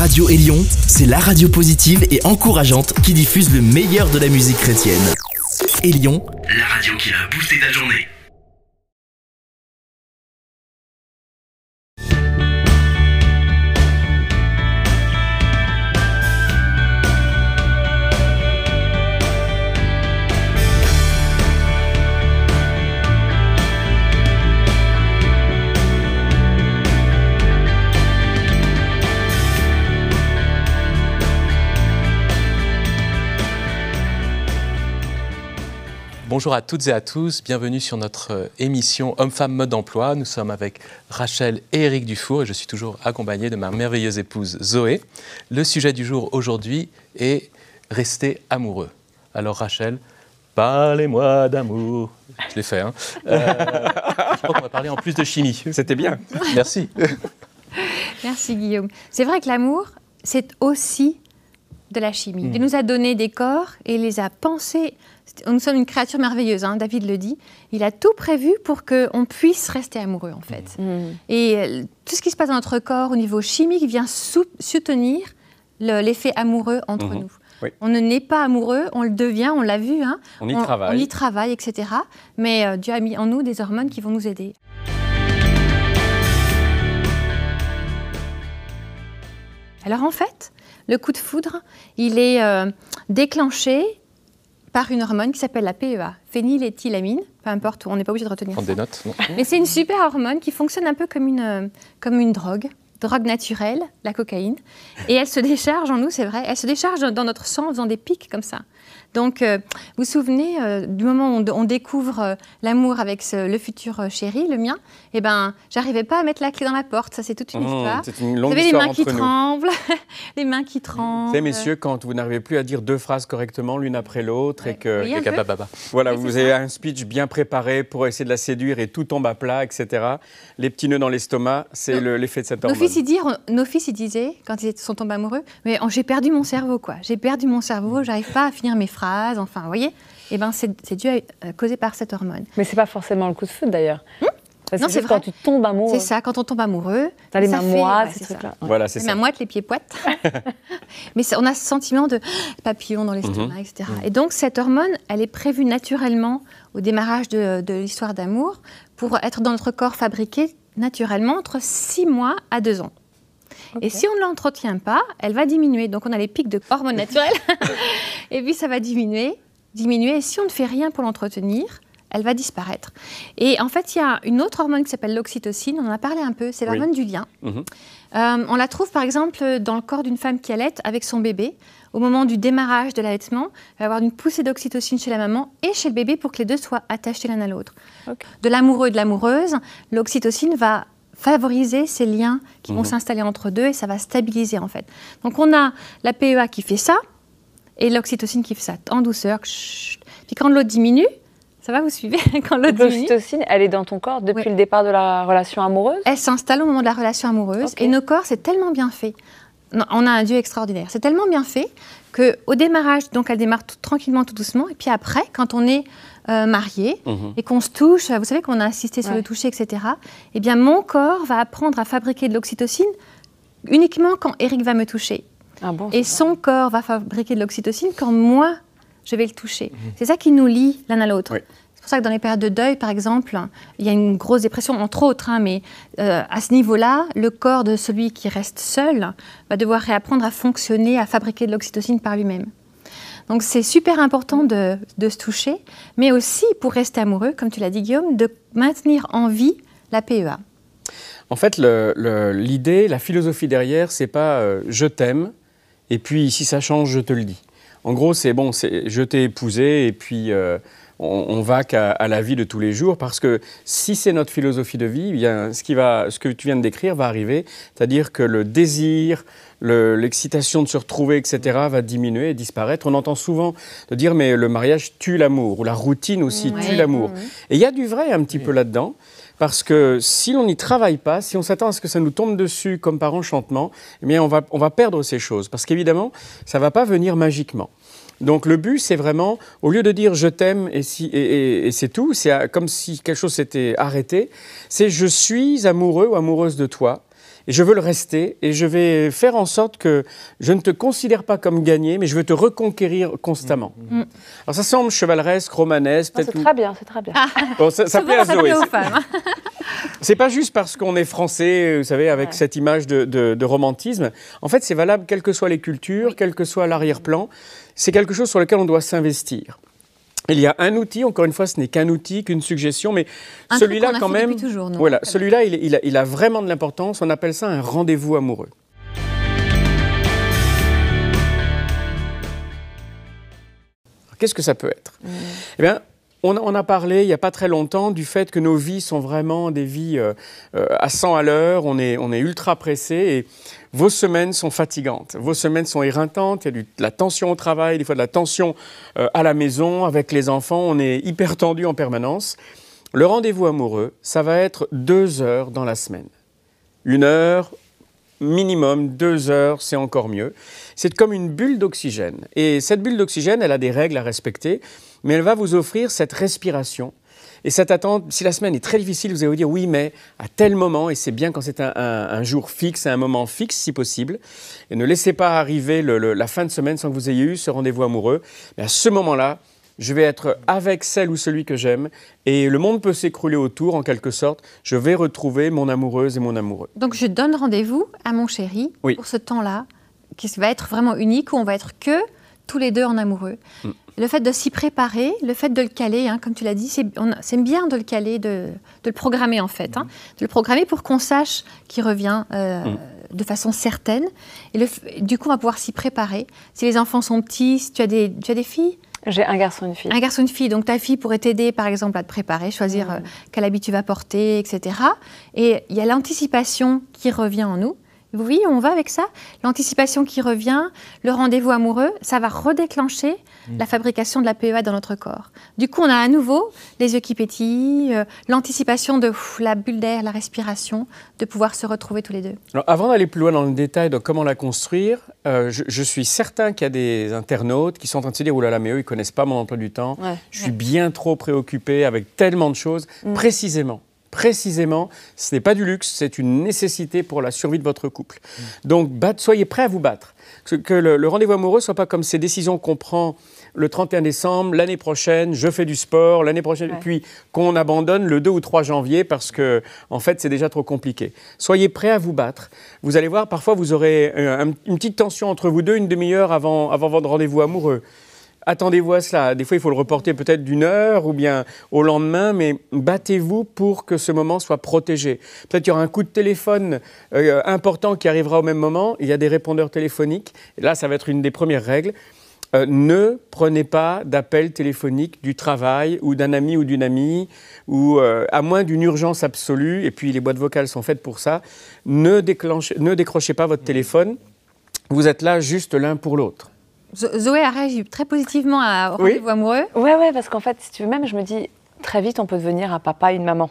Radio Élion, c'est la radio positive et encourageante qui diffuse le meilleur de la musique chrétienne. Élion, la radio qui a boosté ta journée. Bonjour à toutes et à tous, bienvenue sur notre euh, émission Homme-Femme Mode d'Emploi. Nous sommes avec Rachel et Eric Dufour et je suis toujours accompagné de ma merveilleuse épouse Zoé. Le sujet du jour aujourd'hui est rester amoureux. Alors Rachel, parlez-moi d'amour. Je l'ai fait, hein. Euh, je crois qu'on va parler en plus de chimie. C'était bien. Merci. Merci Guillaume. C'est vrai que l'amour, c'est aussi de la chimie. Mm. Il nous a donné des corps et il les a pensés. Nous sommes une créature merveilleuse, hein, David le dit. Il a tout prévu pour qu'on puisse rester amoureux, en fait. Et euh, tout ce qui se passe dans notre corps au niveau chimique vient sou- soutenir le- l'effet amoureux entre Mhm. nous. Oui. On ne naît pas amoureux, on le devient, on l'a vu. hein. On y travaille. On y travaille, etc. Mais euh, Dieu a mis en nous des hormones qui vont nous aider. Alors en fait, le coup de foudre, il est euh, déclenché par une hormone qui s'appelle la PEA, phényléthylamine, peu importe, on n'est pas obligé de retenir Prendre ça. des notes non Mais c'est une super hormone qui fonctionne un peu comme une, euh, comme une drogue, drogue naturelle, la cocaïne. Et elle se décharge en nous, c'est vrai, elle se décharge dans notre sang en faisant des pics comme ça. Donc, euh, vous vous souvenez euh, du moment où on, on découvre euh, l'amour avec ce- le futur chéri, le mien Eh ben, j'arrivais pas à mettre la clé dans la porte. Ça, c'est toute une Mmh, histoire. C'est une Vous longue avez les mains qui nous. tremblent, les mains qui tremblent. Vous savez, messieurs, quand vous n'arrivez plus à dire deux phrases correctement l'une après l'autre et que Oui, Et capababa. voilà, Oui, vous avez ça. un speech bien préparé pour essayer de la séduire et tout tombe à plat, etc. Les petits nœuds dans l'estomac, c'est le- l'effet de cette Nos hormone. fils, ils nos fils, ils disaient, quand ils sont tombés amoureux, mais oh, j'ai perdu mon cerveau, quoi. J'ai perdu mon cerveau, j'arrive pas à finir mes phrases, enfin, vous voyez Eh bien, c'est dû à- euh, causé par cette hormone. Mais c'est pas forcément le coup de foudre d'ailleurs. Parce Non, c'est quand tu tombes amoureux, C'est ça, quand on tombe amoureux. t'as les ça mains fait- moites, ouais, ces c'est ça. trucs-là. Ouais. Voilà, c'est Les ça. mains moites, les pieds poites. Mais on a ce sentiment de papillon dans l'estomac, Mhm. etc. Et donc, cette hormone, elle est prévue naturellement au démarrage de, de l'histoire d'amour pour être dans notre corps fabriquée naturellement entre 6 mois à 2 ans. Et si on ne l'entretient pas, elle va diminuer. Donc, on a les pics de hormones naturelles. et puis, ça va diminuer, diminuer. Et si on ne fait rien pour l'entretenir, elle va disparaître. Et en fait, il y a une autre hormone qui s'appelle l'oxytocine. On en a parlé un peu. C'est Oui. l'hormone du lien. Mhm. Euh, on la trouve par exemple dans le corps d'une femme qui allait avec son bébé. Au moment du démarrage de l'allaitement, il va y avoir une poussée d'oxytocine chez la maman et chez le bébé pour que les deux soient attachés l'un à l'autre. De l'amoureux et de l'amoureuse, l'oxytocine va favoriser ces liens qui vont Mhm. s'installer entre deux et ça va stabiliser en fait. Donc on a la PEA qui fait ça et l'oxytocine qui fait ça en douceur. Chut. Puis quand l'autre diminue, ça va vous suivez Quand l'autre diminue, L'oxytocine, elle est dans ton corps depuis Oui. le départ de la relation amoureuse? Elle s'installe au moment de la relation amoureuse et nos corps, c'est tellement bien fait. Non, on a un Dieu extraordinaire. C'est tellement bien fait que au démarrage, donc elle démarre tout tranquillement, tout doucement, et puis après, quand on est euh, marié Mhm. et qu'on se touche, vous savez qu'on a insisté sur Ouais. le toucher, etc. Eh bien, mon corps va apprendre à fabriquer de l'oxytocine uniquement quand Eric va me toucher. Ah bon Et son corps va fabriquer de l'oxytocine quand moi, je vais le toucher. C'est ça qui nous lie l'un à l'autre. Oui. C'est pour ça que dans les périodes de deuil, par exemple, il y a une grosse dépression, entre autres, hein, mais euh, à ce niveau-là, le corps de celui qui reste seul va devoir réapprendre à fonctionner, à fabriquer de l'oxytocine par lui-même. Donc c'est super important de, se toucher, mais aussi pour rester amoureux, comme tu l'as dit Guillaume, de maintenir en vie la PEA. En fait, l'idée, la philosophie derrière, c'est pas euh, je t'aime et puis si ça change, je te le dis. En gros, c'est bon, je t'ai épousé et puis euh, on, on va qu'à à la vie de tous les jours parce que si c'est notre philosophie de vie, eh bien, ce, qui va, ce que tu viens de décrire va arriver, c'est-à-dire que le désir, le- l'excitation de se retrouver, etc., va diminuer et disparaître. On entend souvent de dire mais le mariage tue l'amour ou la routine aussi Ouais. tue l'amour. Et il y a du vrai un petit peu là-dedans. Parce que si l'on n'y travaille pas, si on s'attend à ce que ça nous tombe dessus comme par enchantement, eh bien on va, on va perdre ces choses. Parce qu'évidemment, ça ne va pas venir magiquement. Donc le but, c'est vraiment, au lieu de dire je t'aime et, si, et, et- et c'est tout, c'est comme si quelque chose s'était arrêté, c'est je suis amoureux ou amoureuse de toi. Et je veux le rester et je vais faire en sorte que je ne te considère pas comme gagné, mais je veux te reconquérir constamment. Mm. Alors ça semble chevaleresque, romanesque, peut-être. C'est très bien, c'est très bien. Bon, ça, ça plaît à Zoé. aux femmes. hein. C'est pas juste parce qu'on est français, vous savez, avec Ouais. cette image de, de- de romantisme. En fait, c'est valable quelles que soient les cultures, quel que soit l'arrière-plan. C'est quelque chose sur lequel on doit s'investir. Il y a un outil, encore une fois, ce n'est qu'un outil, qu'une suggestion, mais celui-là, quand même, toujours, voilà, celui-là, il, il a, il a vraiment de l'importance. On appelle ça un rendez-vous amoureux. Qu'est-ce que ça peut être? Eh bien, on, a- parlé il n'y a pas très longtemps du fait que nos vies sont vraiment des vies euh, euh, à 100 à l'heure, on est, on est ultra pressé et vos semaines sont fatigantes, vos semaines sont éreintantes, il y a de la tension au travail, des fois de la tension euh, à la maison, avec les enfants, on est hyper tendu en permanence. Le rendez-vous amoureux, ça va être deux heures dans la semaine. Une heure, minimum deux heures, c'est encore mieux. C'est comme une bulle d'oxygène. Et cette bulle d'oxygène, elle a des règles à respecter, mais elle va vous offrir cette respiration. Et cette attente, si la semaine est très difficile, vous allez vous dire oui, mais à tel moment, et c'est bien quand c'est un, jour fixe, un moment fixe si possible, et ne laissez pas arriver la fin de semaine sans que vous ayez eu ce rendez-vous amoureux. Mais à ce moment-là, je vais être avec celle ou celui que j'aime, et le monde peut s'écrouler autour en quelque sorte. Je vais retrouver mon amoureuse et mon amoureux. Donc je donne rendez-vous à mon chéri Oui. pour ce temps-là, qui va être vraiment unique, où on va être que tous les deux en amoureux. Mm. Le fait de s'y préparer, le fait de le caler, hein, comme tu l'as dit, c'est bien de le caler, de, de le programmer en fait, hein, de le programmer pour qu'on sache qu'il revient euh, Mm. de façon certaine. Et le du coup, on va pouvoir s'y préparer. Si les enfants sont petits, si tu as des, tu as des filles, J'ai un garçon et une fille. un garçon, une fille. Donc ta fille pourrait t'aider, par exemple, à te préparer, choisir Mm. euh, quel habit tu vas porter, etc. Et il y a l'anticipation qui revient en nous. Vous voyez, on va avec ça. L'anticipation qui revient, le rendez-vous amoureux, ça va redéclencher la fabrication de la PEA dans notre corps. Du coup, on a à nouveau les yeux qui pétillent, euh, l'anticipation de ouf, la bulle d'air, la respiration, de pouvoir se retrouver tous les deux. Alors, avant d'aller plus loin dans le détail de comment la construire, euh, je, je suis certain qu'il y a des internautes qui sont en train de se dire Oh là là, mais eux, ils connaissent pas mon emploi du temps. Ouais. Je suis bien trop préoccupé avec tellement de choses. Mm. Précisément, précisément, ce n'est pas du luxe, c'est une nécessité pour la survie de votre couple. Donc, soyez prêts à vous battre. Que, le, le rendez-vous amoureux soit pas comme ces décisions qu'on prend le 31 décembre, l'année prochaine, je fais du sport, l'année prochaine, Ouais. puis qu'on abandonne le 2 ou 3 janvier parce que, en fait, c'est déjà trop compliqué. Soyez prêts à vous battre. Vous allez voir, parfois, vous aurez euh, un- une petite tension entre vous deux une demi-heure avant, avant votre rendez-vous amoureux. Attendez-vous à cela. Des fois, il faut le reporter peut-être d'une heure ou bien au lendemain, mais battez-vous pour que ce moment soit protégé. Peut-être qu'il y aura un coup de téléphone euh, important qui arrivera au même moment. Il y a des répondeurs téléphoniques. Et là, ça va être une des premières règles. Euh, ne prenez pas d'appel téléphonique du travail ou d'un ami ou d'une amie, ou euh, à moins d'une urgence absolue, et puis les boîtes vocales sont faites pour ça, ne, déclenchez- ne décrochez pas votre téléphone. Vous êtes là juste l'un pour l'autre. Zo- Zoé a réagi très positivement à- au Oui. rendez-vous amoureux. Ouais, ouais, parce qu'en fait, si tu veux même, je me dis, très vite, on peut devenir un papa et une maman.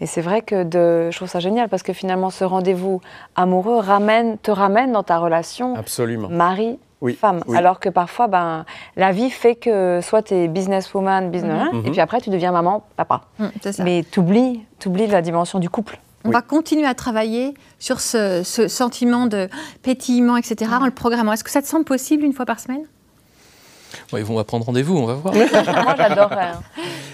Et c'est vrai que de, je trouve ça génial parce que finalement, ce rendez-vous amoureux ramène, te ramène dans ta relation Absolument. mari, Oui, femme. oui. Alors que parfois, ben, la vie fait que soit tu es businesswoman, business, Mhm. et puis après, tu deviens maman, papa. C'est ça. Mais tu oublies, la dimension du couple. On Oui. va continuer à travailler sur ce, ce sentiment de pétillement, etc., en le programmant. Est-ce que ça te semble possible une fois par semaine? Ouais, ils vont prendre rendez-vous, on va voir. Moi, j'adorerais. hein.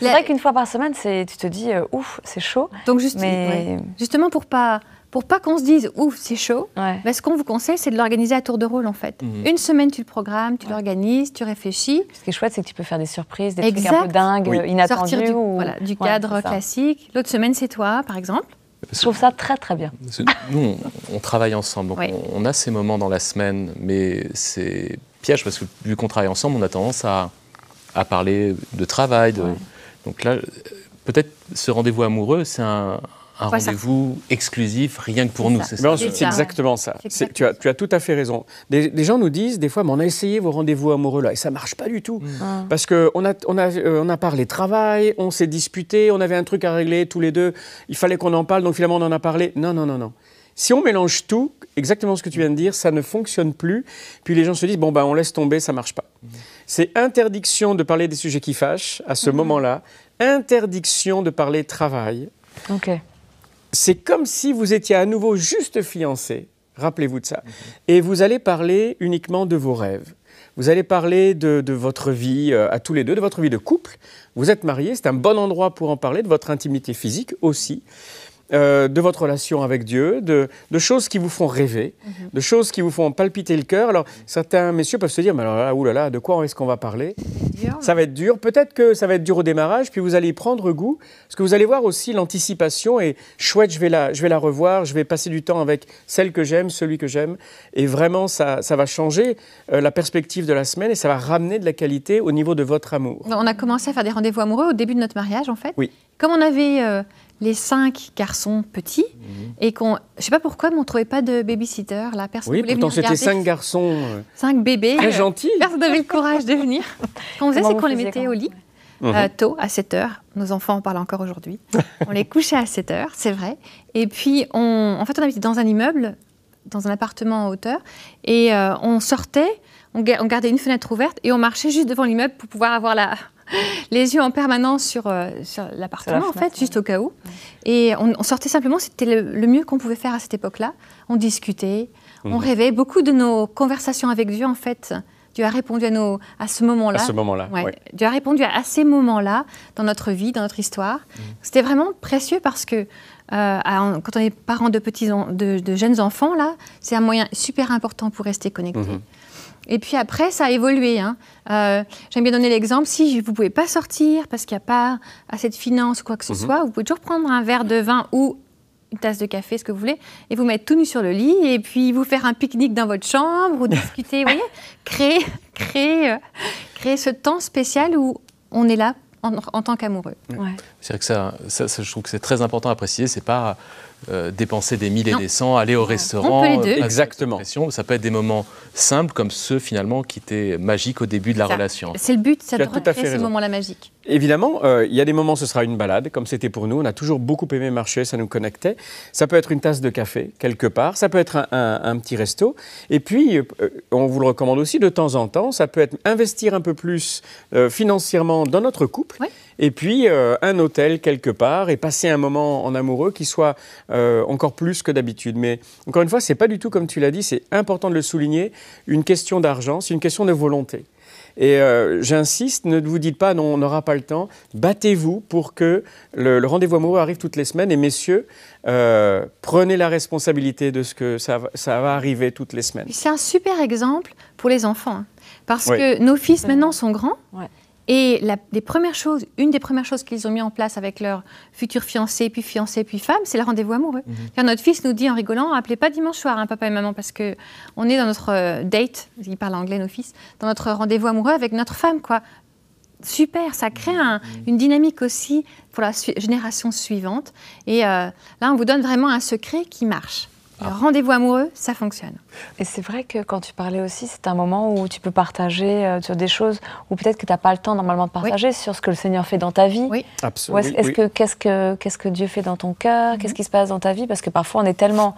C'est vrai qu'une fois par semaine, tu te dis, euh, ouf, c'est chaud. Donc juste, Mais- ouais. justement pour pas pour pas qu'on se dise ouf c'est chaud, Ouais. ben, ce qu'on vous conseille c'est de l'organiser à tour de rôle en fait. Mhm. Une semaine tu le programmes, tu l'organises, tu réfléchis, Ce qui est chouette, c'est que tu peux faire des surprises, des trucs un Exact. peu dingues, Oui. euh, inattendus. sortir du, ou- voilà, du Ouais, cadre classique. L'autre semaine c'est toi par exemple. Je trouve ça très très bien. Nous, on, on travaille ensemble, donc Oui. on, on a ces moments dans la semaine, mais c'est piège parce que vu qu'on travaille ensemble, on a tendance à, à parler de travail. De, Ouais. Donc là, euh, peut-être ce rendez-vous amoureux, c'est un, un rendez-vous exclusif, rien que pour nous. C'est Mais ça. ensuite, C'est exactement ça. C'est- Tu as, tu as tout à fait raison. Des, des gens nous disent des fois, mais on a essayé vos rendez-vous amoureux là et ça marche pas du tout. Mm. Parce qu'on a, on a, euh, on a parlé travail, on s'est disputé, on avait un truc à régler tous les deux, il fallait qu'on en parle, donc finalement on en a parlé. Non, non, non, non. Si on mélange tout, exactement ce que tu viens de dire, ça ne fonctionne plus. Puis les gens se disent, bon, ben, on laisse tomber, ça marche pas. C'est interdiction de parler des sujets qui fâchent à ce moment-là, interdiction de parler travail, Ok. C'est comme si vous étiez à nouveau juste fiancé. Rappelez-vous de ça. Et vous allez parler uniquement de vos rêves. Vous allez parler de, votre vie euh, à tous les deux, de votre vie de couple. Vous êtes mariés, c'est un bon endroit pour en parler, de votre intimité physique aussi. Euh, de votre relation avec Dieu, de, de, choses qui vous font rêver, Mhm. de choses qui vous font palpiter le cœur. Alors, certains messieurs peuvent se dire, mais alors là, oulala, de quoi est-ce qu'on va parler Dur. Ça va être dur. Peut-être que ça va être dur au démarrage, puis vous allez y prendre goût, parce que vous allez voir aussi l'anticipation et chouette, je vais la, je vais la revoir, je vais passer du temps avec celle que j'aime, celui que j'aime, et vraiment ça, ça va changer euh, la perspective de la semaine et ça va ramener de la qualité au niveau de votre amour. On a commencé à faire des rendez-vous amoureux au début de notre mariage, en fait. Oui. Comme on avait euh, les cinq garçons petits, Mhm. et qu'on, je sais pas pourquoi, mais on trouvait pas de babysitter. La personne Oui, pourtant venir c'était cinq garçons euh, cinq bébés. très Euh, gentils. Personne n'avait le courage de venir. Ce qu'on faisait, c'est qu'on les mettait au lit euh, tôt, à 7 heures. Nos enfants en parlent encore aujourd'hui. on les couchait à 7 heures, c'est vrai. Et puis, on, en fait, on habitait dans un immeuble, dans un appartement en hauteur, et euh, on sortait, on, ga- on gardait une fenêtre ouverte, et on marchait juste devant l'immeuble pour pouvoir avoir la, les yeux en permanence sur, euh, sur l'appartement, en fait, juste au cas où. Et on, on sortait simplement, c'était le, le mieux qu'on pouvait faire à cette époque-là. On discutait, on Mhm. rêvait. Beaucoup de nos conversations avec Dieu, en fait, Dieu a répondu à, nos, à ce À moment-là. ce moment-là. Ouais. ouais. Dieu a répondu à ces moments-là dans notre vie, dans notre histoire. C'était vraiment précieux parce que euh, à- quand on est parents de petits, en- de, de jeunes enfants là, c'est un moyen super important pour rester connecté. Mhm. Et puis après, ça a évolué. hein. Euh, J'aime bien donner l'exemple si vous pouvez pas sortir parce qu'il n'y a pas assez de finances ou quoi que ce Mhm. soit, vous pouvez toujours prendre un verre de vin ou une tasse de café, ce que vous voulez, et vous mettre tout nu sur le lit, et puis vous faire un pique-nique dans votre chambre, ou discuter, vous voyez, créer, créer, euh, créer ce temps spécial où on est là en, en tant qu'amoureux. Ouais. C'est vrai que ça, ça- ça, je trouve que c'est très important à préciser. C'est pas euh, dépenser des mille et des cents, aller au restaurant. On peut les euh, deux. Exactement. Ça peut être des moments simples comme ceux finalement qui étaient magiques au début de la Ça. relation. C'est le but, c'est Tu de as tout à fait recréer ces moments-là magiques. Évidemment, euh, il y a des moments, ce sera une balade, comme c'était pour nous. On a toujours beaucoup aimé marcher, ça nous connectait. Ça peut être une tasse de café, quelque part. Ça peut être un, un- un petit resto. Et puis, euh, on vous le recommande aussi de temps en temps. Ça peut être investir un peu plus euh, financièrement dans notre couple. Oui. Et puis, euh, un hôtel quelque part et passer un moment en amoureux qui soit euh, encore plus que d'habitude. Mais encore une fois, c'est pas du tout comme tu l'as dit, c'est important de le souligner, une question d'argent, c'est une question de volonté. Et euh, j'insiste, ne vous dites pas non, on n'aura pas le temps. Battez-vous pour que le, le rendez-vous amoureux arrive toutes les semaines. Et messieurs, euh, prenez la responsabilité de ce que ça, va- ça va arriver toutes les semaines. C'est un super exemple pour les enfants, hein, parce Oui. que nos fils maintenant sont grands. Ouais. Et la, des premières choses, une des premières choses qu'ils ont mis en place avec leur futur fiancé, puis fiancé, puis femme, c'est le rendez-vous amoureux. Car Notre fils nous dit en rigolant, appelez pas dimanche soir, hein, papa et maman, parce que on est dans notre euh, date, ils parlent anglais nos fils, dans notre rendez-vous amoureux avec notre femme, quoi. Super, ça crée un- une dynamique aussi pour la su- génération suivante. Et euh, là, on vous donne vraiment un secret qui marche. Le rendez-vous amoureux, ça fonctionne. Et c'est vrai que quand tu parlais aussi, c'est un moment où tu peux partager euh, sur des choses où peut-être que tu n'as pas le temps normalement de partager sur ce que le Seigneur fait dans ta vie. Oui. Ou Absolument. est-ce que qu'est-ce que qu'est-ce que Dieu fait dans ton cœur? Qu'est-ce qui se passe dans ta vie? Parce que parfois on est tellement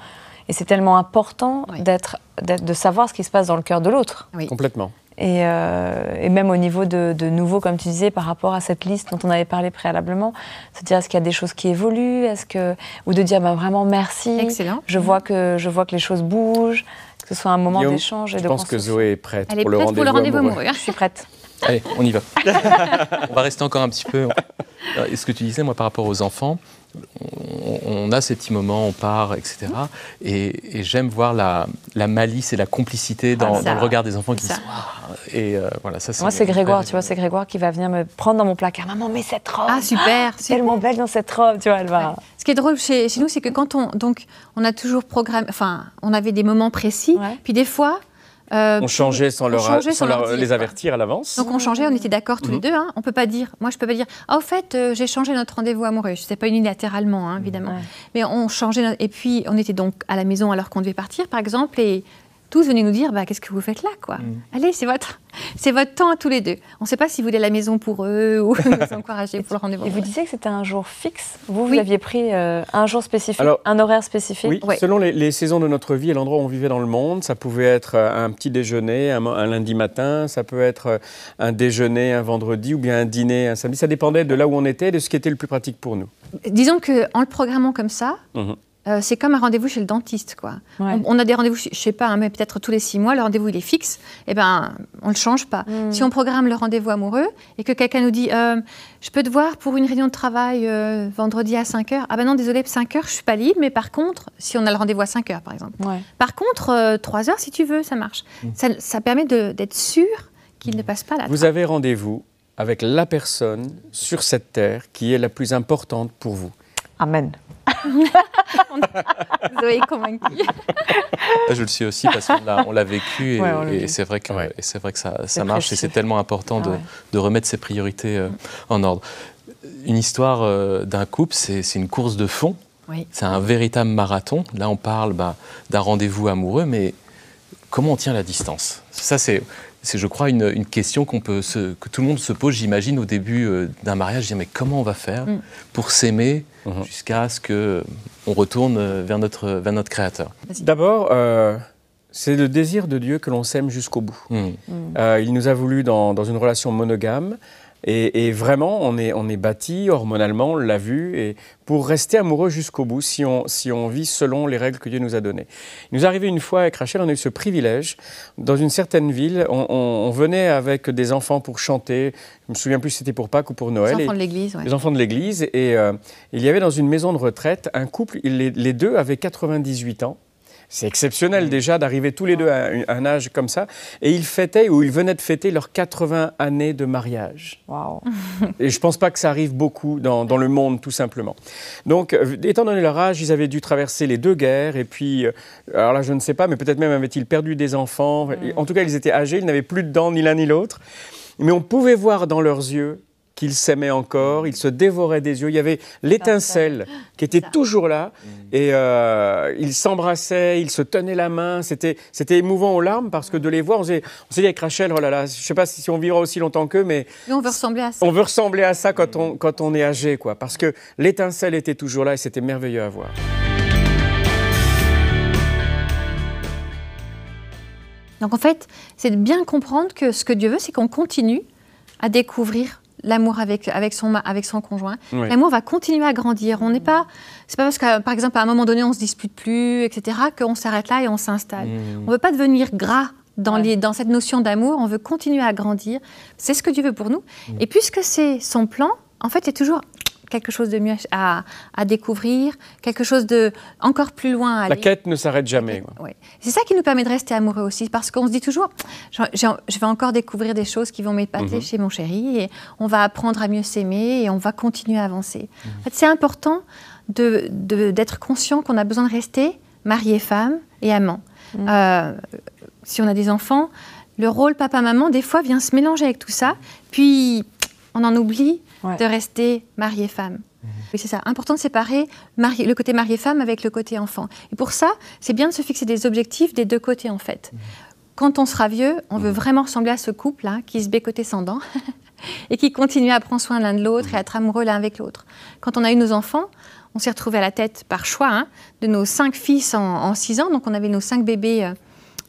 et c'est tellement important Oui. d'être d'être- de savoir ce qui se passe dans le cœur de l'autre. Oui. Complètement. Et, euh, et même au niveau de, de nouveau, comme tu disais, par rapport à cette liste dont on avait parlé préalablement, se dire est-ce qu'il y a des choses qui évoluent, est-ce que ou de dire bah, vraiment merci. Excellent. Je vois que je vois que les choses bougent, que ce soit un moment d'échange et Je de pense que. Zoé est prête Elle est pour le prête rendez-vous pour le rendez-vous amoureux. amoureux. Je suis prête. Allez, on y va. on va rester encore un petit peu. Et ce que tu disais, moi, par rapport aux enfants, on, on a ces petits moments, on part, etc. Et, et j'aime voir la, la malice et la complicité dans, Ah, dans le regard des enfants qui Ça. Ah Et euh, voilà, ça, Moi, c'est Grégoire, tu vois, c'est Grégoire qui va venir me prendre dans mon placard. Maman, mets cette robe. Ah, super. super. tellement belle dans cette robe, tu vois, elle va. Ce qui est drôle chez, chez nous, c'est que quand on, donc, on a toujours programmé, enfin, on avait des moments précis, Ouais. puis des fois, euh, On changeait sans, leur, changeait sans sans leur leur- dire, les avertir à l'avance. donc on changeait, on était d'accord tous les deux. Hein. On peut pas dire, moi je peux pas dire, ah au fait, euh, j'ai changé notre rendez-vous amoureux. Sais pas unilatéralement, hein, évidemment, mais on changeait. Et puis on était donc à la maison alors qu'on devait partir, par exemple, et tous venez nous dire bah, qu'est-ce que vous faites là quoi. Mm. Allez, c'est votre, c'est votre temps à tous les deux. On ne sait pas si vous voulez à la maison pour eux ou nous encourager pour le rendez-vous. Et vous disiez que c'était un jour fixe. Vous, vous Oui. aviez pris euh, un jour spécifique, Alors, un horaire spécifique. Oui, Ouais. selon les, les saisons de notre vie et l'endroit où on vivait dans le monde, ça pouvait être euh, un petit déjeuner un, lundi matin, ça peut être euh, un déjeuner un vendredi ou bien un dîner un samedi. Ça dépendait de là où on était et de ce qui était le plus pratique pour nous. Disons que en le programmant comme ça, Mhm. Euh, c'est comme un rendez-vous chez le dentiste quoi. Ouais. On, on a des rendez-vous, je sais pas, hein, mais peut-être tous les six mois, le rendez-vous il est fixe. Et ben, on le change pas. Mm. Si on programme le rendez-vous amoureux et que quelqu'un nous dit, euh, je peux te voir pour une réunion de travail euh, vendredi à 5 heures. Ah ben non, désolé, 5 heures, je suis pas libre. Mais par contre, si on a le rendez-vous à 5 heures, par exemple. Ouais. Par contre, euh, 3 heures, si tu veux, ça marche. Ça, ça permet d'être sûr qu'il ne passe pas la Vous avez rendez-vous avec la personne sur cette terre qui est la plus importante pour vous. Amen. Zoé est convaincue. Ah, Je le suis aussi parce qu'on l'a, vécu et, Ouais, c'est vrai que, Ouais. et c'est vrai que ça, marche et c'est tellement important de, ouais. de remettre ses priorités euh, en ordre. Une histoire euh, d'un couple, c'est, une course de fond. Oui. C'est un véritable marathon. Là, on parle bah, d'un rendez-vous amoureux, mais comment on tient la distance? Ça, c'est, c'est, je crois, une, une question qu'on peut se- que tout le monde se pose, j'imagine, au début euh, d'un mariage. Dire, mais comment on va faire Mm. pour s'aimer Mhm. jusqu'à ce que on retourne euh, vers notre, vers notre Créateur D'abord, euh, c'est le désir de Dieu que l'on s'aime jusqu'au bout. Mm. Euh, il nous a voulu dans, dans une relation monogame. Et, et vraiment, on est, on est bâti hormonalement, on l'a vu, et pour rester amoureux jusqu'au bout, si on, si on vit selon les règles que Dieu nous a données. Il nous arrivé une fois avec Rachel, on a eu ce privilège. Dans une certaine ville, on, on- on venait avec des enfants pour chanter. Je me souviens plus si c'était pour Pâques ou pour Les Noël. enfants Et- de l'église, ouais. les enfants de l'église. Et euh, il y avait dans une maison de retraite un couple, les, les deux avaient 98 ans. C'est exceptionnel déjà d'arriver tous les deux à un, âge comme ça. Et ils fêtaient, ou ils venaient de fêter leurs 80 années de mariage. Et je ne pense pas que ça arrive beaucoup dans, dans le monde, tout simplement. Donc, euh, étant donné leur âge, ils avaient dû traverser les deux guerres. Et puis, euh, alors là, je ne sais pas, mais peut-être même avaient-ils perdu des enfants. En tout cas, ils étaient âgés, ils n'avaient plus de dents, ni l'un ni l'autre. Mais on pouvait voir dans leurs yeux qu'ils s'aimaient encore, ils se dévoraient des yeux. Il y avait l'étincelle qui était toujours là. Et euh, ils s'embrassaient, ils se tenaient la main. C'était c'était émouvant aux larmes parce que de les voir, on s'est dit avec Rachel, oh là là, je ne sais pas si, si on vivra aussi longtemps qu'eux, mais Nous, on veut ressembler à ça. on veut ressembler à ça quand on, quand on est âgé, quoi. Parce que l'étincelle était toujours là et c'était merveilleux à voir. Donc en fait, c'est de bien comprendre que ce que Dieu veut, c'est qu'on continue à découvrir l'amour avec, avec, son, avec son conjoint. L'amour va continuer à grandir. On n'est pas, c'est pas parce que, par exemple, à un moment donné, on se dispute plus, etc., qu'on s'arrête là et on s'installe. Mm. On veut pas devenir gras dans, Ouais. les, dans cette notion d'amour. On veut continuer à grandir. C'est ce que Dieu veut pour nous. Et puisque c'est son plan, en fait, il y a toujours quelque chose de mieux à, à découvrir, quelque chose de encore plus loin à La aller. quête ne s'arrête jamais. C'est ça qui nous permet de rester amoureux aussi, parce qu'on se dit toujours, je vais encore découvrir des choses qui vont m'épater Mhm. chez mon chéri, et on va apprendre à mieux s'aimer, et on va continuer à avancer. Mhm. En fait, c'est important de- de- d'être conscient qu'on a besoin de rester marié femme et amant. Mhm. Euh, si on a des enfants, le rôle papa-maman, des fois, vient se mélanger avec tout ça, puis on en oublie Ouais. de rester marié-femme. Oui, c'est ça. Important de séparer le côté marié-femme avec le côté enfant. Et pour ça, c'est bien de se fixer des objectifs des deux côtés, en fait. Quand on sera vieux, on veut vraiment ressembler à ce couple-là, qui se bécotait sans dents, et qui continue à prendre soin l'un de l'autre et à être amoureux l'un avec l'autre. Quand on a eu nos enfants, on s'est retrouvés à la tête, par choix, hein, de nos cinq fils en, en six ans. Donc, on avait nos cinq bébés euh,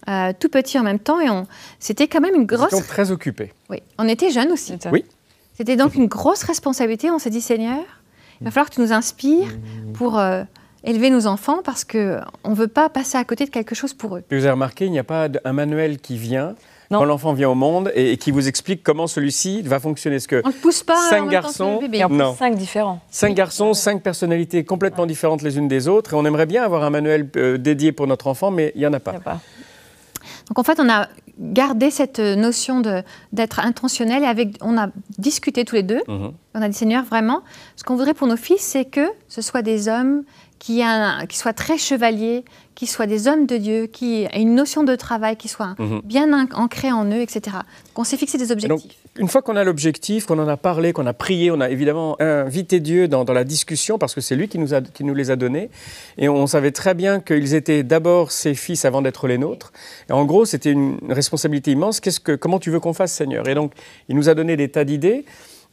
euh, tout petits en même temps. Et on- c'était quand même une Ils grosse... sont très occupés. Oui, on était jeunes aussi. Oui. C'était donc une grosse responsabilité. On s'est dit, Seigneur, il va falloir que tu nous inspires pour euh, élever nos enfants parce qu'on ne veut pas passer à côté de quelque chose pour eux. Puis vous avez remarqué, il n'y a pas un manuel qui vient Non. quand l'enfant vient au monde et, et qui vous explique comment celui-ci va fonctionner. Parce que On ne le pousse pas Cinq garçons, bébé. Et en plus, Non. cinq différents. cinq garçons, cinq personnalités complètement différentes les unes des autres. Et on aimerait bien avoir un manuel euh, dédié pour notre enfant, mais il n'y en a Il y pas. a pas. Donc en fait, on a gardé cette notion de- d'être intentionnel et avec, on a discuté tous les deux. Mhm. On a dit, Seigneur, vraiment, ce qu'on voudrait pour nos fils, c'est que ce soient des hommes qui, a, qui soit très chevalier, qui soient des hommes de Dieu, qui aient une notion de travail qui soit mhm. bien ancrée en eux, etc. Qu'on s'est fixé des objectifs. une fois qu'on a l'objectif, qu'on en a parlé, qu'on a prié, on a évidemment invité Dieu dans, la discussion parce que c'est lui qui nous, a, qui nous les a donnés. Et on savait très bien qu'ils étaient d'abord ses fils avant d'être les nôtres. Et en gros, c'était une responsabilité immense. Qu'est-ce que, comment tu veux qu'on fasse, Seigneur? Et donc, il nous a donné des tas d'idées.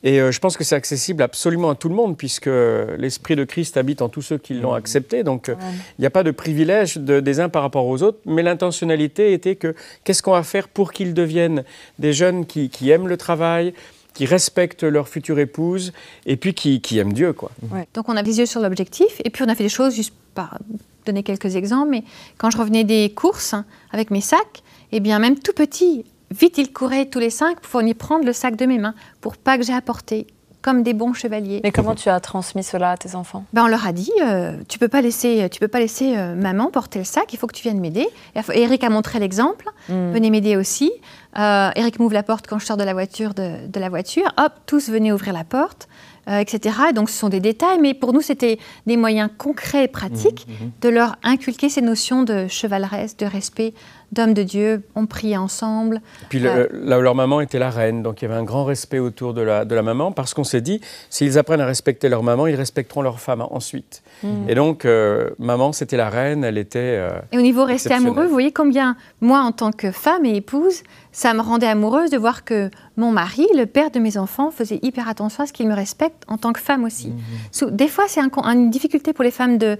Et euh, je pense que c'est accessible absolument à tout le monde, puisque l'Esprit de Christ habite en tous ceux qui l'ont mmh. accepté. Donc, euh, il n'y a pas de privilège des uns par rapport aux autres. Mais l'intentionnalité était que qu'est-ce qu'on va faire pour qu'ils deviennent des jeunes qui, aiment le travail, qui respectent leur future épouse, et puis qui, aiment Dieu. Quoi. Donc, on a les yeux sur l'objectif, et puis on a fait des choses, juste par donner quelques exemples, mais quand je revenais des courses avec mes sacs, eh bien, même tout petit, Vite, ils couraient tous les cinq pour venir prendre le sac de mes mains, pour pas que j'ai apporté, comme des bons chevaliers. Mais comment tu as transmis cela à tes enfants? Ben, On leur a dit, euh, tu peux pas laisser, tu peux pas laisser euh, maman porter le sac, il faut que tu viennes m'aider. Eric a montré l'exemple, hmm. venez m'aider aussi. Euh, Eric m'ouvre la porte quand je sors de la voiture, de, la voiture. Hop, tous venaient ouvrir la porte. etc. Donc ce sont des détails, mais pour nous c'était des moyens concrets et pratiques hmm, hmm, de leur inculquer ces notions de chevaleresse, de respect, d'hommes de Dieu, on priait ensemble. Et puis euh, leur maman était la reine, donc il y avait un grand respect autour de la, de la maman, parce qu'on s'est dit, s'ils apprennent à respecter leur maman, ils respecteront leur femme ensuite. Mm. Et donc, euh, maman, c'était la reine, elle était... Euh, et au niveau rester amoureux, vous voyez combien, moi, en tant que femme et épouse, ça me rendait amoureuse de voir que mon mari, le père de mes enfants, faisait hyper attention à ce qu'il me respecte en tant que femme aussi. Mm-hmm. Des fois, c'est une difficulté pour les femmes de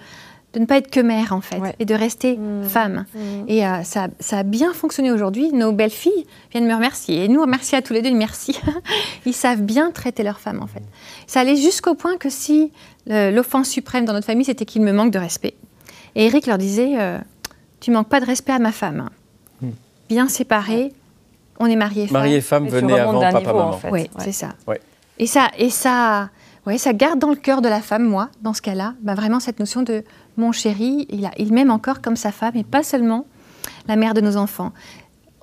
de ne pas être que mère en fait et de rester mmh. femme. Mmh. Et euh, ça, ça, a bien fonctionné aujourd'hui. Nos belles filles viennent me remercier et nous remercier à tous les deux. Merci. Ils savent bien traiter leur femme en fait. Ça allait jusqu'au point que si l'offense suprême dans notre famille c'était qu'il me manque de respect. Et Eric leur disait euh, tu manques pas de respect à ma femme. Mmh. Bien séparés, on est mariés. Mariés et femmes venaient avant papa maman. En fait. Oui, c'est ça. Et ça et ça. Ouais, ça garde dans le cœur de la femme, moi, dans ce cas-là, bah, vraiment cette notion de mon chéri, il m'aime encore comme sa femme et pas seulement la mère de nos enfants.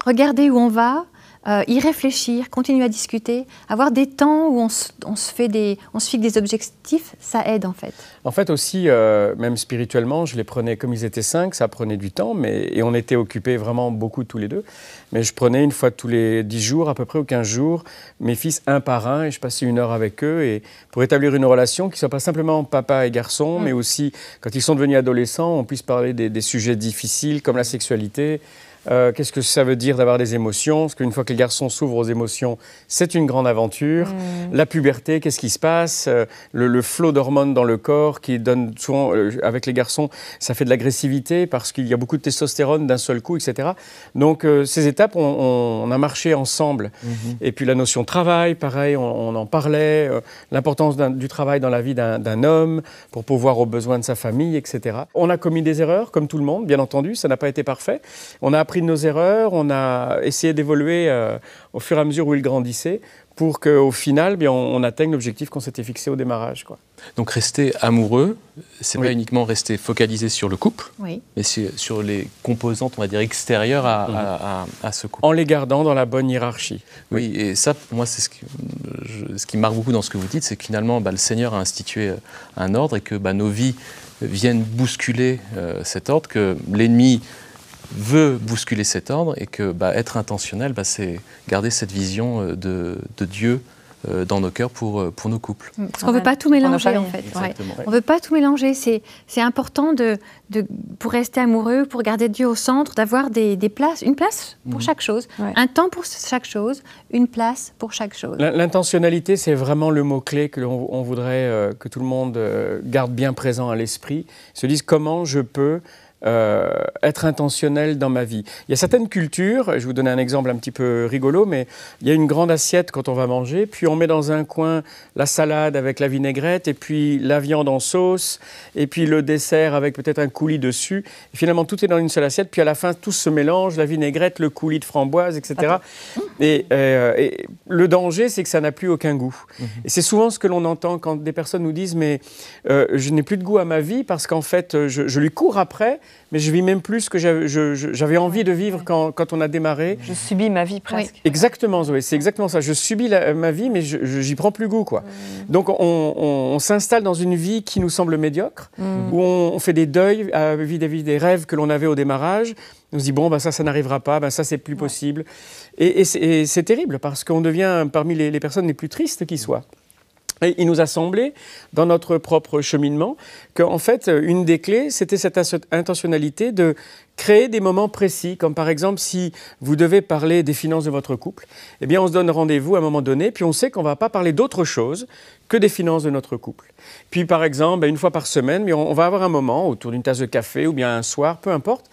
Regardez où on va, euh, y réfléchir, continuer à discuter, avoir des temps où on se, fait des, on se fixe des objectifs, ça aide en fait. En fait aussi, euh, même spirituellement, je les prenais comme ils étaient cinq, ça prenait du temps, mais, et on était occupés vraiment beaucoup tous les deux. Mais je prenais une fois tous les dix jours, à peu près, ou quinze jours, mes fils un par un, et je passais une heure avec eux, et pour établir une relation qui ne soit pas simplement papa et garçon, mm. mais aussi, quand ils sont devenus adolescents, on puisse parler des, des sujets difficiles comme la sexualité, euh, qu'est-ce que ça veut dire d'avoir des émotions? Parce qu'une fois que les garçons s'ouvrent aux émotions, c'est une grande aventure. Mm. La puberté, qu'est-ce qui se passe? Euh, le, flot d'hormones dans le corps qui donne souvent, euh, avec les garçons, ça fait de l'agressivité parce qu'il y a beaucoup de testostérone d'un seul coup, etc. Donc ces étapes, on, a marché ensemble. Mm-hmm. Et puis la notion travail, pareil, on, en parlait. L'importance du travail dans la vie d'un homme pour pouvoir aux besoins de sa famille, etc. On a commis des erreurs, comme tout le monde, bien entendu. Ça n'a pas été parfait. On a appris de nos erreurs, on a essayé d'évoluer euh, au fur et à mesure où il grandissait pour qu'au final, bien, on, atteigne l'objectif qu'on s'était fixé au démarrage. Quoi. Donc rester amoureux, c'est pas uniquement rester focalisé sur le couple, mais sur les composantes, on va dire, extérieures à, mhm. ce couple. En les gardant dans la bonne hiérarchie. Oui, et ça, moi, c'est ce qui, ce qui marque beaucoup dans ce que vous dites, c'est que finalement, bah, le Seigneur a institué euh, un ordre et que bah, nos vies viennent bousculer euh, cet ordre, que l'ennemi veut bousculer cet ordre et que bah, être intentionnel, bah, c'est garder cette vision euh, de, Dieu euh, dans nos cœurs pour, euh, pour nos couples. Parce qu'on ne veut pas tout mélanger en fait. On ne veut pas tout mélanger. C'est, important de, de, pour rester amoureux, pour garder Dieu au centre, d'avoir des, des places, une place pour mhm. chaque chose, un temps pour chaque chose, une place pour chaque chose. L'intentionnalité, c'est vraiment le mot-clé que l'on on voudrait que tout le monde garde bien présent à l'esprit. Se dise comment je peux euh, être intentionnel dans ma vie. Il y a certaines cultures, je vais vous donner un exemple un petit peu rigolo, mais il y a une grande assiette quand on va manger, puis on met dans un coin la salade avec la vinaigrette, et puis la viande en sauce, et puis le dessert avec peut-être un coulis dessus. Et finalement, tout est dans une seule assiette, puis à la fin, tout se mélange, la vinaigrette, le coulis de framboise, etc. Et, le danger, c'est que ça n'a plus aucun goût. Mhm. Et c'est souvent ce que l'on entend quand des personnes nous disent mais je n'ai plus de goût à ma vie parce qu'en fait je, je, lui cours après, mais je vis même plus ce que j'avais envie de vivre quand, quand, on a démarré. Je subis ma vie presque. Exactement, Zoé, c'est exactement ça. Je subis ma vie, mais je j'y prends plus goût, quoi. Donc on, s'installe dans une vie qui nous semble médiocre, mm. où on, fait des deuils vis-à-vis des rêves que l'on avait au démarrage. On se dit bon, bah, ça, ça n'arrivera pas, bah, ça, c'est plus possible. Et, c'est terrible parce qu'on devient parmi les, les personnes les plus tristes qui soient. Et il nous a semblé, dans notre propre cheminement, qu'en fait, une des clés, c'était cette intentionnalité de créer des moments précis, comme par exemple si vous devez parler des finances de votre couple, eh bien on se donne rendez-vous à un moment donné, puis on sait qu'on ne va pas parler d'autre chose que des finances de notre couple. Puis par exemple, une fois par semaine, on va avoir un moment autour d'une tasse de café ou bien un soir, peu importe,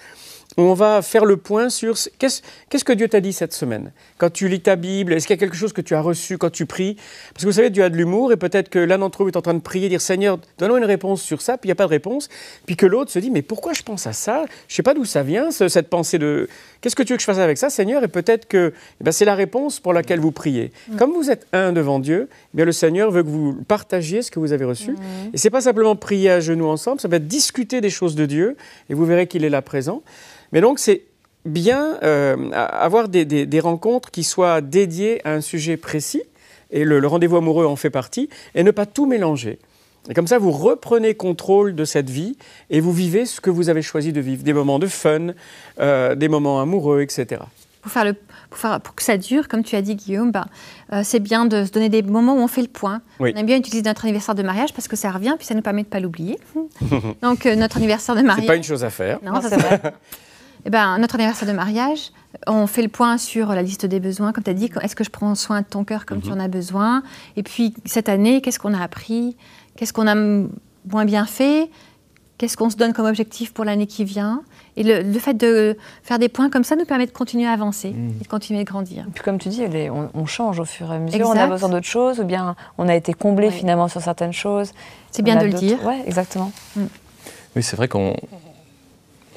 on va faire le point sur qu'est-ce que Dieu t'a dit cette semaine? Quand tu lis ta Bible, est-ce qu'il y a quelque chose que tu as reçu quand tu pries? Parce que vous savez, Dieu a de l'humour et peut-être que l'un d'entre vous est en train de prier, dire Seigneur, donne-moi une réponse sur ça, puis il n'y a pas de réponse. Puis que l'autre se dit, mais pourquoi je pense à ça? Je ne sais pas d'où ça vient, cette pensée de qu'est-ce que tu veux que je fasse avec ça, Seigneur? Et peut-être que eh ben, c'est la réponse pour laquelle vous priez. Mm. Comme vous êtes un devant Dieu, eh bien, le Seigneur veut que vous partagiez ce que vous avez reçu. Mm. Et ce n'est pas simplement prier à genoux ensemble, ça va être discuter des choses de Dieu et vous verrez qu'il est là présent. Mais donc, c'est bien euh, avoir des, rencontres qui soient dédiées à un sujet précis, et le, rendez-vous amoureux en fait partie, et ne pas tout mélanger. Et comme ça, vous reprenez contrôle de cette vie et vous vivez ce que vous avez choisi de vivre, des moments de fun, euh, des moments amoureux, etc. Pour, faire le, pour, faire, pour, que ça dure, comme tu as dit Guillaume, bah, euh, c'est bien de se donner des moments où on fait le point. On aime bien utiliser notre anniversaire de mariage parce que ça revient, puis ça nous permet de ne pas l'oublier. Donc notre anniversaire de mariage... C'est pas une chose à faire. Non, c'est vrai. Eh ben, notre anniversaire de mariage, on fait le point sur la liste des besoins, comme tu as dit, est-ce que je prends soin de ton cœur comme tu mhm. en as besoin? Et puis, cette année, qu'est-ce qu'on a appris? Qu'est-ce qu'on a moins bien fait? Qu'est-ce qu'on se donne comme objectif pour l'année qui vient? Et le, fait de faire des points comme ça nous permet de continuer à avancer mhm. et de continuer à grandir. Et puis comme tu dis, on, change au fur et à mesure. On a besoin d'autres choses ou bien on a été comblé finalement sur certaines choses. C'est bien de le dire. Oui, exactement. Mm. Oui, c'est vrai qu'on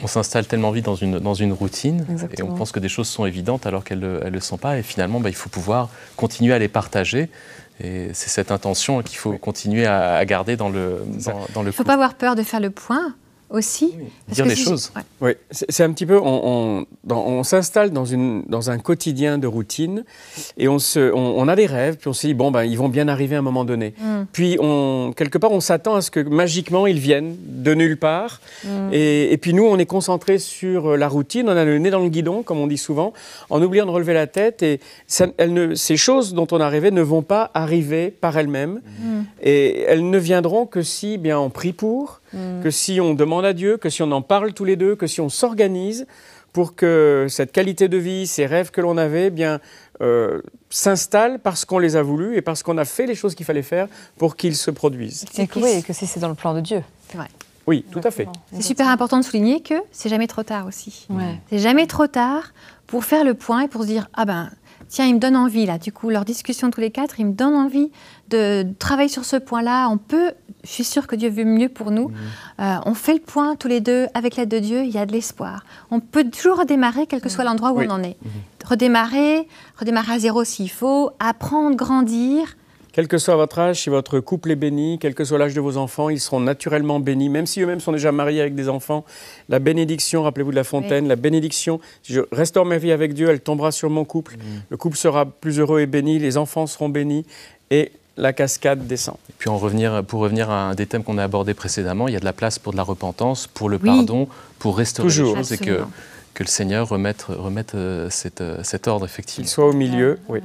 on s'installe tellement vite dans une, dans une routine et on pense que des choses sont évidentes alors qu'elles ne le sont pas. Et finalement, bah, il faut pouvoir continuer à les partager. Et c'est cette intention qu'il faut continuer à, garder dans le, dans, le Il ne faut pas avoir peur de faire le point aussi. dire les choses. Oui, c'est un petit peu, on, on, s'installe dans, dans un quotidien de routine et on, se, on, a des rêves, puis on se dit, bon, ben, ils vont bien arriver à un moment donné. Mm. Puis, on, quelque part, on s'attend à ce que magiquement ils viennent de nulle part. Mm. Et, puis, nous, on est concentré sur la routine, on a le nez dans le guidon, comme on dit souvent, en oubliant de relever la tête. Et ne, ces choses dont on a rêvé ne vont pas arriver par elles-mêmes. Mm. Et elles ne viendront que si bien, on prie pour, Mm. que si on demande à Dieu, que si on en parle tous les deux, que si on s'organise pour que cette qualité de vie, ces rêves que l'on avait, eh bien euh, s'installent parce qu'on les a voulus et parce qu'on a fait les choses qu'il fallait faire pour qu'ils se produisent. Et que, oui, que si c'est dans le plan de Dieu. Oui, tout à fait. C'est super important de souligner que c'est jamais trop tard aussi. C'est jamais trop tard pour faire le point et pour se dire ah ben tiens, il me donne envie, là, du coup, leur discussion tous les quatre, ils me donnent envie de travailler sur ce point-là. On peut, je suis sûre que Dieu veut mieux pour nous. Mmh. Euh, on fait le point tous les deux, avec l'aide de Dieu, il y a de l'espoir. On peut toujours redémarrer, quel que soit l'endroit où on en est. Mmh. Redémarrer, redémarrer à zéro s'il faut, apprendre, grandir, quel que soit votre âge, si votre couple est béni, quel que soit l'âge de vos enfants, ils seront naturellement bénis, même si eux-mêmes sont déjà mariés avec des enfants. La bénédiction, rappelez-vous de la fontaine, la bénédiction, si je restaure ma vie avec Dieu, elle tombera sur mon couple. Mm. Le couple sera plus heureux et béni, les enfants seront bénis et la cascade descend. Et puis en revenir, pour revenir à un des thèmes qu'on a abordé précédemment, il y a de la place pour de la repentance, pour le pardon, pour restaurer les choses et que, que le Seigneur remette, remette euh, euh, cet ordre effectivement. Qu'il soit au milieu, oui.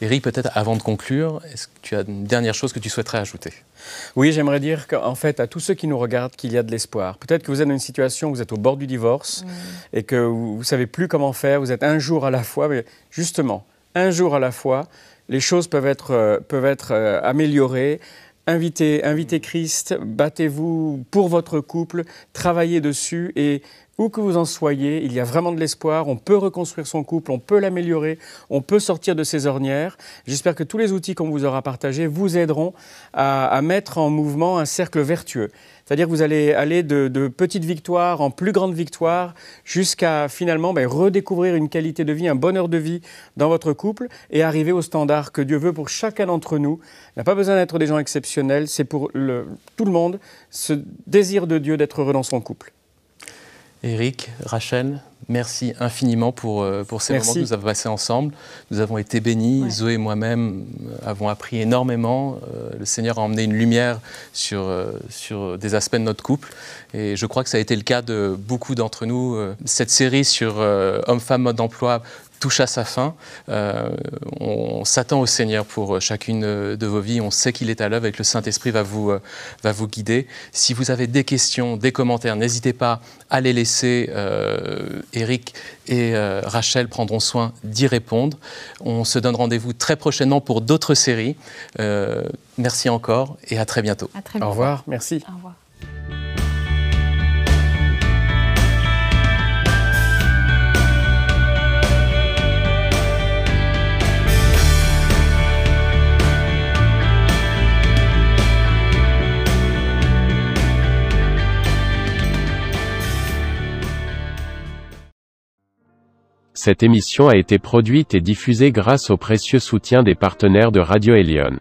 Eric, peut-être avant de conclure, est-ce que tu as une dernière chose que tu souhaiterais ajouter? Oui, j'aimerais dire qu'en fait, à tous ceux qui nous regardent, qu'il y a de l'espoir. Peut-être que vous êtes dans une situation où vous êtes au bord du divorce et que vous ne savez plus comment faire, vous êtes un jour à la fois, mais justement, un jour à la fois, les choses peuvent être, euh, peuvent être euh, améliorées. Invitez, invitez Christ, battez-vous pour votre couple, travaillez dessus et où que vous en soyez, il y a vraiment de l'espoir, on peut reconstruire son couple, on peut l'améliorer, on peut sortir de ses ornières. J'espère que tous les outils qu'on vous aura partagés vous aideront à, mettre en mouvement un cercle vertueux. C'est-à-dire que vous allez aller de, petites victoires en plus grandes victoires jusqu'à finalement ben, redécouvrir une qualité de vie, un bonheur de vie dans votre couple et arriver au standard que Dieu veut pour chacun d'entre nous. Il n'a pas besoin d'être des gens exceptionnels, c'est pour tout le monde ce désir de Dieu d'être heureux dans son couple. Eric, Rachel, merci infiniment pour, euh, pour ces moments que nous avons passés ensemble. Nous avons été bénis. Zoé et moi-même euh, avons appris énormément. Euh, le Seigneur a emmené une lumière sur, sur des aspects de notre couple. Et je crois que ça a été le cas de beaucoup d'entre nous. Cette série sur homme-femme mode d'emploi touche à sa fin. Euh, on s'attend au Seigneur pour chacune de vos vies. On sait qu'il est à l'œuvre et que le Saint-Esprit va vous, euh, va vous guider. Si vous avez des questions, des commentaires, n'hésitez pas à les laisser. Euh, Eric et Rachel prendront soin d'y répondre. On se donne rendez-vous très prochainement pour d'autres séries. merci encore et à très bientôt. À très bientôt. Au revoir. Merci. Au revoir. Cette émission a été produite et diffusée grâce au précieux soutien des partenaires de Radio Elion.